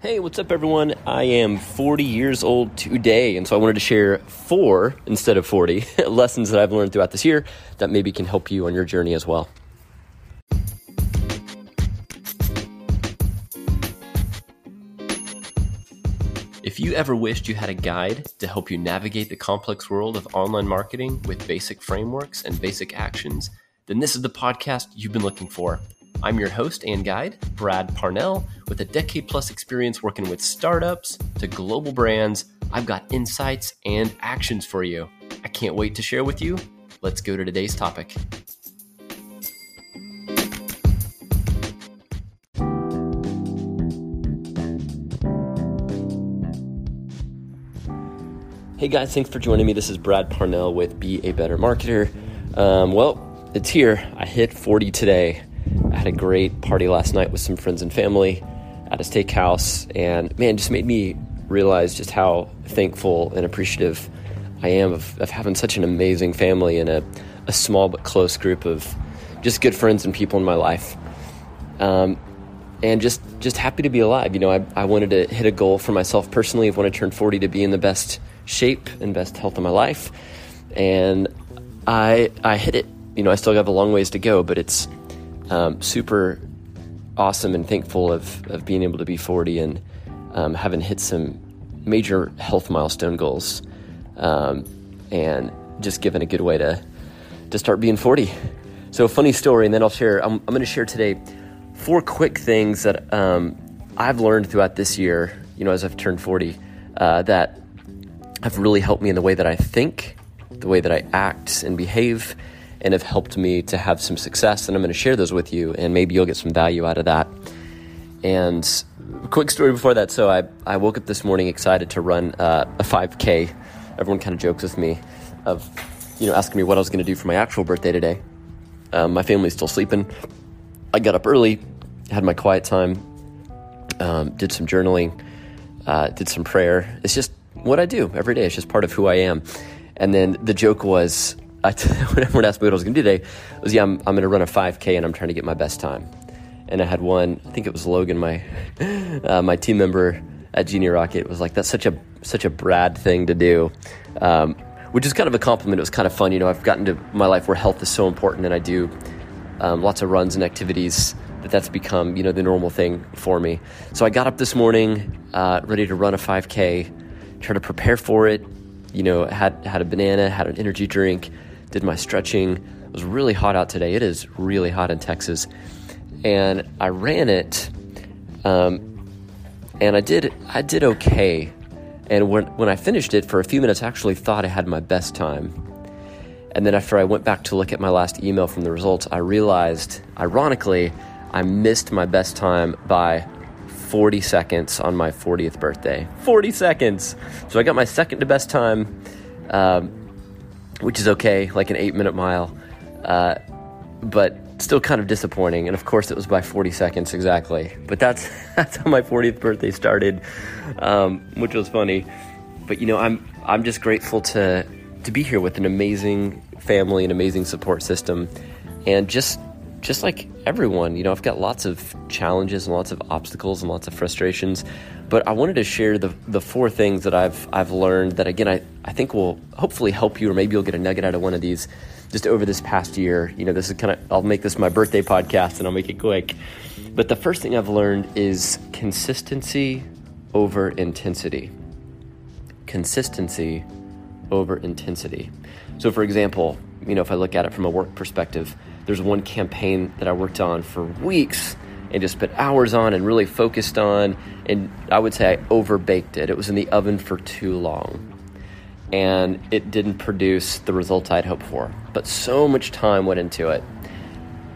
Hey, what's up, everyone? I am 40 years old today, and so I wanted to share four instead of 40 lessons that I've learned throughout this year that maybe can help you on your journey as well. If you ever wished you had a guide to help you navigate the complex world of online marketing with basic frameworks and basic actions, then this is the podcast you've been looking for. I'm your host and guide, Brad Parnell. With a decade plus experience working with startups to global brands, I've got insights and actions for you. I can't wait to share with you. Let's go to today's topic. Hey guys, thanks for joining me. This is Brad Parnell with Be a Better Marketer. Um, well, it's here. I hit 40 today. Had a great party last night with some friends and family at a steakhouse, and man, just made me realize just how thankful and appreciative I am of, of having such an amazing family and a, a, small but close group of just good friends and people in my life. Um, and just just happy to be alive. You know, I, I wanted to hit a goal for myself personally of when I turned 40 to be in the best shape and best health of my life. And I I hit it. You know, I still have a long ways to go, but it's um, super awesome and thankful of, of being able to be 40 and um, having hit some major health milestone goals um, and just given a good way to, to start being 40. So, a funny story, and then I'll share. I'm, I'm going to share today four quick things that um, I've learned throughout this year, you know, as I've turned 40, uh, that have really helped me in the way that I think, the way that I act and behave, and have helped me to have some success. And I'm going to share those with you, and maybe you'll get some value out of that. And quick story before that. So I, I woke up this morning excited to run uh, a 5K. Everyone kind of jokes with me of, you know, asking me what I was going to do for my actual birthday today. Um, my family's still sleeping. I got up early, had my quiet time, um, did some journaling, uh, did some prayer. It's just what I do every day. It's just part of who I am. And then the joke was, I t- when everyone asked me what I was going to do today, was yeah, I'm, I'm going to run a 5K and I'm trying to get my best time. And I had one, I think it was Logan, my uh, my team member at Genie Rocket, was like, that's such a such a Brad thing to do, um, which is kind of a compliment. It was kind of fun, you know. I've gotten to my life where health is so important, and I do um, lots of runs and activities that that's become you know the normal thing for me. So I got up this morning, uh, ready to run a 5K, try to prepare for it. You know, had had a banana, had an energy drink did my stretching. It was really hot out today. It is really hot in Texas. And I ran it, um, and I did I did okay. And when when I finished it, for a few minutes, I actually thought I had my best time. And then after I went back to look at my last email from the results, I realized, ironically, I missed my best time by 40 seconds on my 40th birthday. 40 seconds! So I got my second to best time. Um, which is okay, like an eight minute mile, uh, but still kind of disappointing. And of course, it was by 40 seconds exactly. But that's that's how my 40th birthday started, um, which was funny. But you know, I'm I'm just grateful to to be here with an amazing family, an amazing support system, and just just like everyone, you know, I've got lots of challenges and lots of obstacles and lots of frustrations. But I wanted to share the the four things that I've I've learned that again I, I think will hopefully help you or maybe you'll get a nugget out of one of these just over this past year. You know, this is kind of I'll make this my birthday podcast and I'll make it quick. But the first thing I've learned is consistency over intensity. Consistency over intensity. So for example, you know, if I look at it from a work perspective, there's one campaign that I worked on for weeks and just put hours on and really focused on. And I would say I overbaked it. It was in the oven for too long. And it didn't produce the result I'd hoped for. But so much time went into it.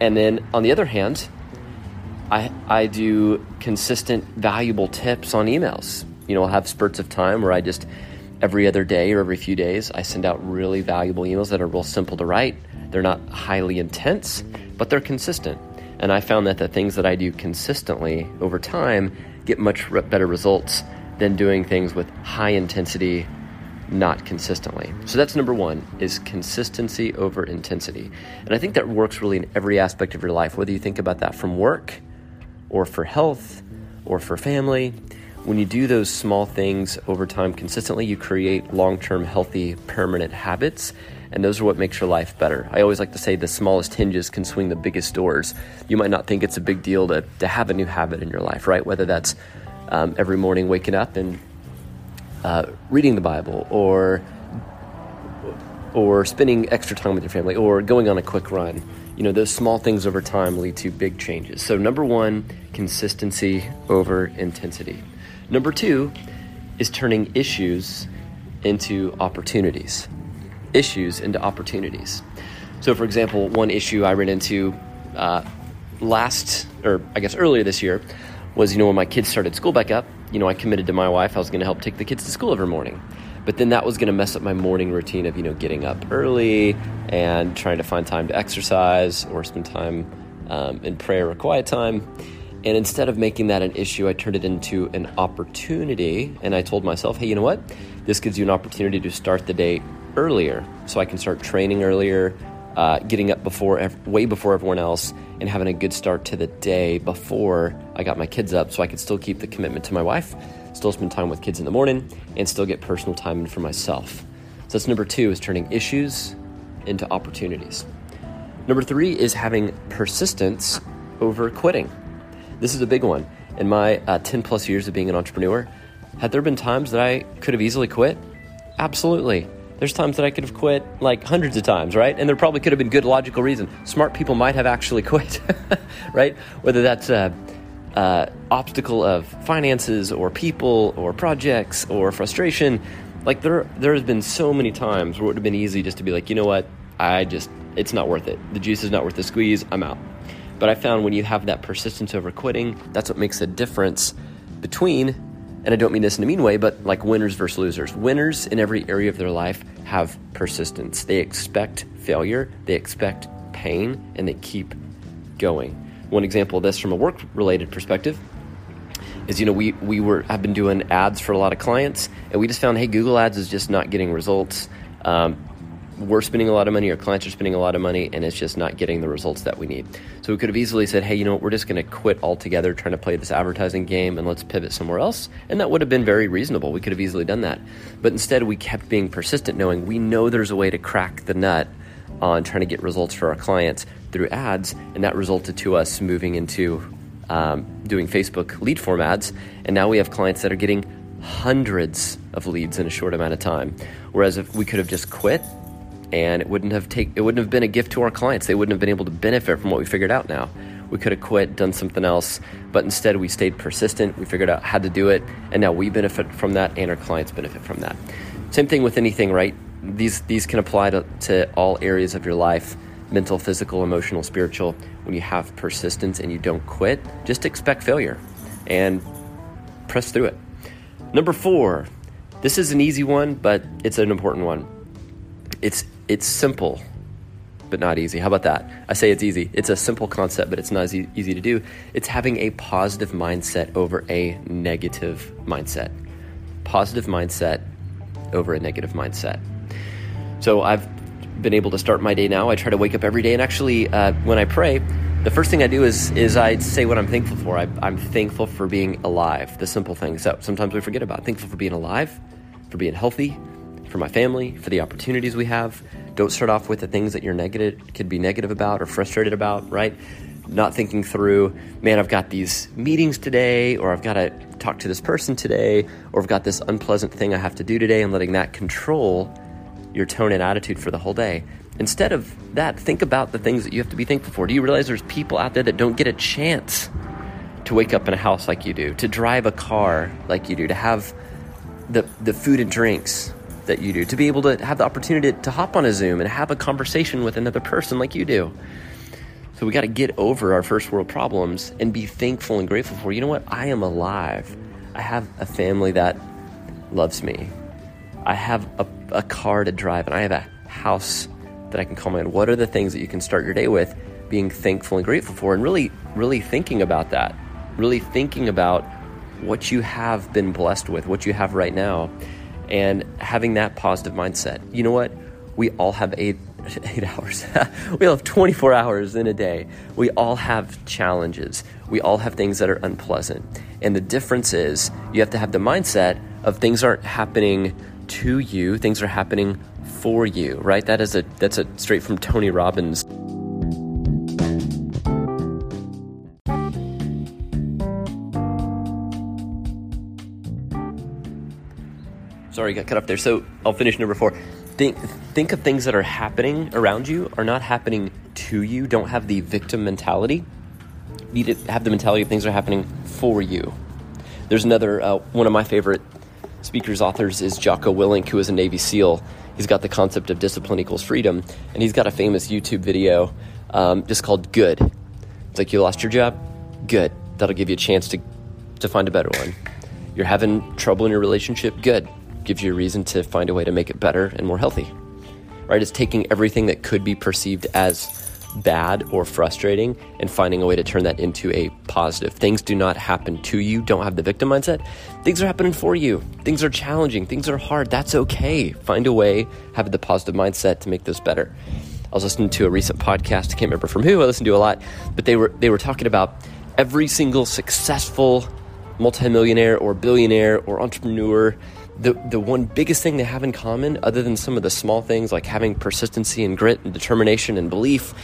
And then on the other hand, I, I do consistent, valuable tips on emails. You know, I'll have spurts of time where I just, every other day or every few days, I send out really valuable emails that are real simple to write. They're not highly intense, but they're consistent. And I found that the things that I do consistently over time get much better results than doing things with high intensity not consistently. So that's number 1 is consistency over intensity. And I think that works really in every aspect of your life whether you think about that from work or for health or for family when you do those small things over time consistently, you create long term, healthy, permanent habits. And those are what makes your life better. I always like to say the smallest hinges can swing the biggest doors. You might not think it's a big deal to, to have a new habit in your life, right? Whether that's um, every morning waking up and uh, reading the Bible or or spending extra time with your family or going on a quick run. You know, those small things over time lead to big changes. So, number one, consistency over intensity. Number two is turning issues into opportunities. Issues into opportunities. So, for example, one issue I ran into uh, last, or I guess earlier this year, was you know, when my kids started school back up, you know, I committed to my wife I was going to help take the kids to school every morning. But then that was going to mess up my morning routine of, you know, getting up early and trying to find time to exercise or spend time um, in prayer or quiet time. And instead of making that an issue, I turned it into an opportunity. And I told myself, hey, you know what? This gives you an opportunity to start the day earlier so I can start training earlier, uh, getting up before, way before everyone else, and having a good start to the day before I got my kids up so I could still keep the commitment to my wife still spend time with kids in the morning, and still get personal time for myself. So that's number two is turning issues into opportunities. Number three is having persistence over quitting. This is a big one. In my uh, 10 plus years of being an entrepreneur, had there been times that I could have easily quit? Absolutely. There's times that I could have quit like hundreds of times, right? And there probably could have been good logical reason. Smart people might have actually quit, right? Whether that's uh, uh, obstacle of finances or people or projects or frustration. Like there, there has been so many times where it would have been easy just to be like, you know what, I just, it's not worth it. The juice is not worth the squeeze. I'm out. But I found when you have that persistence over quitting, that's what makes a difference between, and I don't mean this in a mean way, but like winners versus losers. Winners in every area of their life have persistence. They expect failure, they expect pain, and they keep going. One example of this from a work related perspective is you know we we were have been doing ads for a lot of clients and we just found hey Google Ads is just not getting results. Um, we're spending a lot of money, our clients are spending a lot of money, and it's just not getting the results that we need. So we could have easily said, hey, you know what, we're just going to quit altogether trying to play this advertising game and let's pivot somewhere else. And that would have been very reasonable. We could have easily done that. But instead, we kept being persistent, knowing we know there's a way to crack the nut on trying to get results for our clients through ads, and that resulted to us moving into um, doing Facebook lead form ads. And now we have clients that are getting hundreds of leads in a short amount of time. Whereas if we could have just quit, and it wouldn't have take it wouldn't have been a gift to our clients. They wouldn't have been able to benefit from what we figured out now. We could have quit, done something else, but instead we stayed persistent. We figured out how to do it, and now we benefit from that, and our clients benefit from that. Same thing with anything, right? These these can apply to, to all areas of your life mental, physical, emotional, spiritual, when you have persistence and you don't quit, just expect failure and press through it. Number four, this is an easy one, but it's an important one. It's it's simple, but not easy. How about that? I say it's easy. It's a simple concept, but it's not as easy to do. It's having a positive mindset over a negative mindset. Positive mindset over a negative mindset. So I've been able to start my day now. I try to wake up every day, and actually, uh, when I pray, the first thing I do is is I say what I'm thankful for. I, am thankful for being alive. The simple things that sometimes we forget about. Thankful for being alive, for being healthy, for my family, for the opportunities we have. Don't start off with the things that you're negative could be negative about or frustrated about. Right? Not thinking through, man, I've got these meetings today, or I've got to talk to this person today, or I've got this unpleasant thing I have to do today, and letting that control your tone and attitude for the whole day. Instead of that, think about the things that you have to be thankful for. Do you realize there's people out there that don't get a chance to wake up in a house like you do, to drive a car like you do, to have the, the food and drinks that you do, to be able to have the opportunity to, hop on a Zoom and have a conversation with another person like you do? So we got to get over our first world problems and be thankful and grateful for, you know what? I am alive. I have a family that loves me. I have a, a car to drive and I have a house that I can call my own. What are the things that you can start your day with being thankful and grateful for and really, really thinking about that? Really thinking about what you have been blessed with, what you have right now, and having that positive mindset. You know what? We all have a eight hours. we all have 24 hours in a day. We all have challenges. We all have things that are unpleasant. And the difference is you have to have the mindset of things aren't happening to you, things are happening for you, right? That is a that's a straight from Tony Robbins. Sorry, got cut off there. So I'll finish number four. Think think of things that are happening around you are not happening to you. Don't have the victim mentality. You need to have the mentality of things are happening for you. There's another uh, one of my favorite speakers authors is Jocko Willink, who is a Navy SEAL. He's got the concept of discipline equals freedom, and he's got a famous YouTube video um, just called "Good." It's like you lost your job, good. That'll give you a chance to to find a better one. You're having trouble in your relationship, good gives you a reason to find a way to make it better and more healthy. Right? It's taking everything that could be perceived as bad or frustrating and finding a way to turn that into a positive. Things do not happen to you. Don't have the victim mindset. Things are happening for you. Things are challenging. Things are hard. That's okay. Find a way, have the positive mindset to make those better. I was listening to a recent podcast. I can't remember from who. I listen to a lot, but they were they were talking about every single successful multimillionaire or billionaire or entrepreneur the, the one biggest thing they have in common, other than some of the small things like having persistency and grit and determination and belief,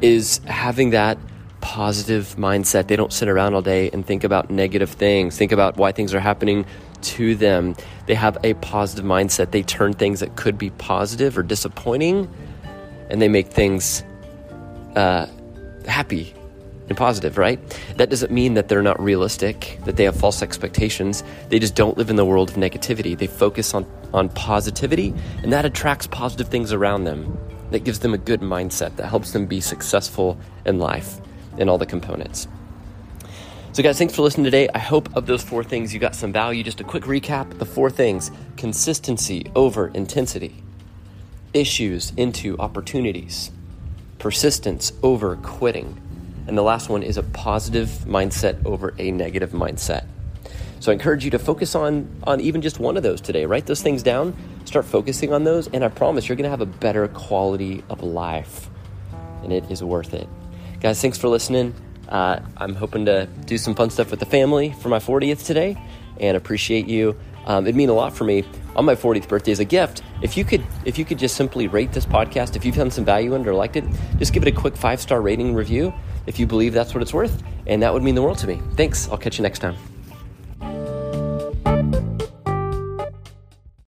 is having that positive mindset. They don't sit around all day and think about negative things, think about why things are happening to them. They have a positive mindset. They turn things that could be positive or disappointing and they make things uh, happy and positive, right? That doesn't mean that they're not realistic, that they have false expectations. They just don't live in the world of negativity. They focus on, on positivity, and that attracts positive things around them. That gives them a good mindset that helps them be successful in life in all the components. So, guys, thanks for listening today. I hope of those four things you got some value. Just a quick recap the four things consistency over intensity, issues into opportunities, persistence over quitting and the last one is a positive mindset over a negative mindset. So I encourage you to focus on on even just one of those today. Write those things down, start focusing on those, and I promise you're going to have a better quality of life. And it is worth it. Guys, thanks for listening. Uh, I'm hoping to do some fun stuff with the family for my 40th today and appreciate you. Um, it'd mean a lot for me on my 40th birthday as a gift. If you could, if you could just simply rate this podcast, if you've found some value in it or liked it, just give it a quick five star rating review if you believe that's what it's worth. And that would mean the world to me. Thanks. I'll catch you next time.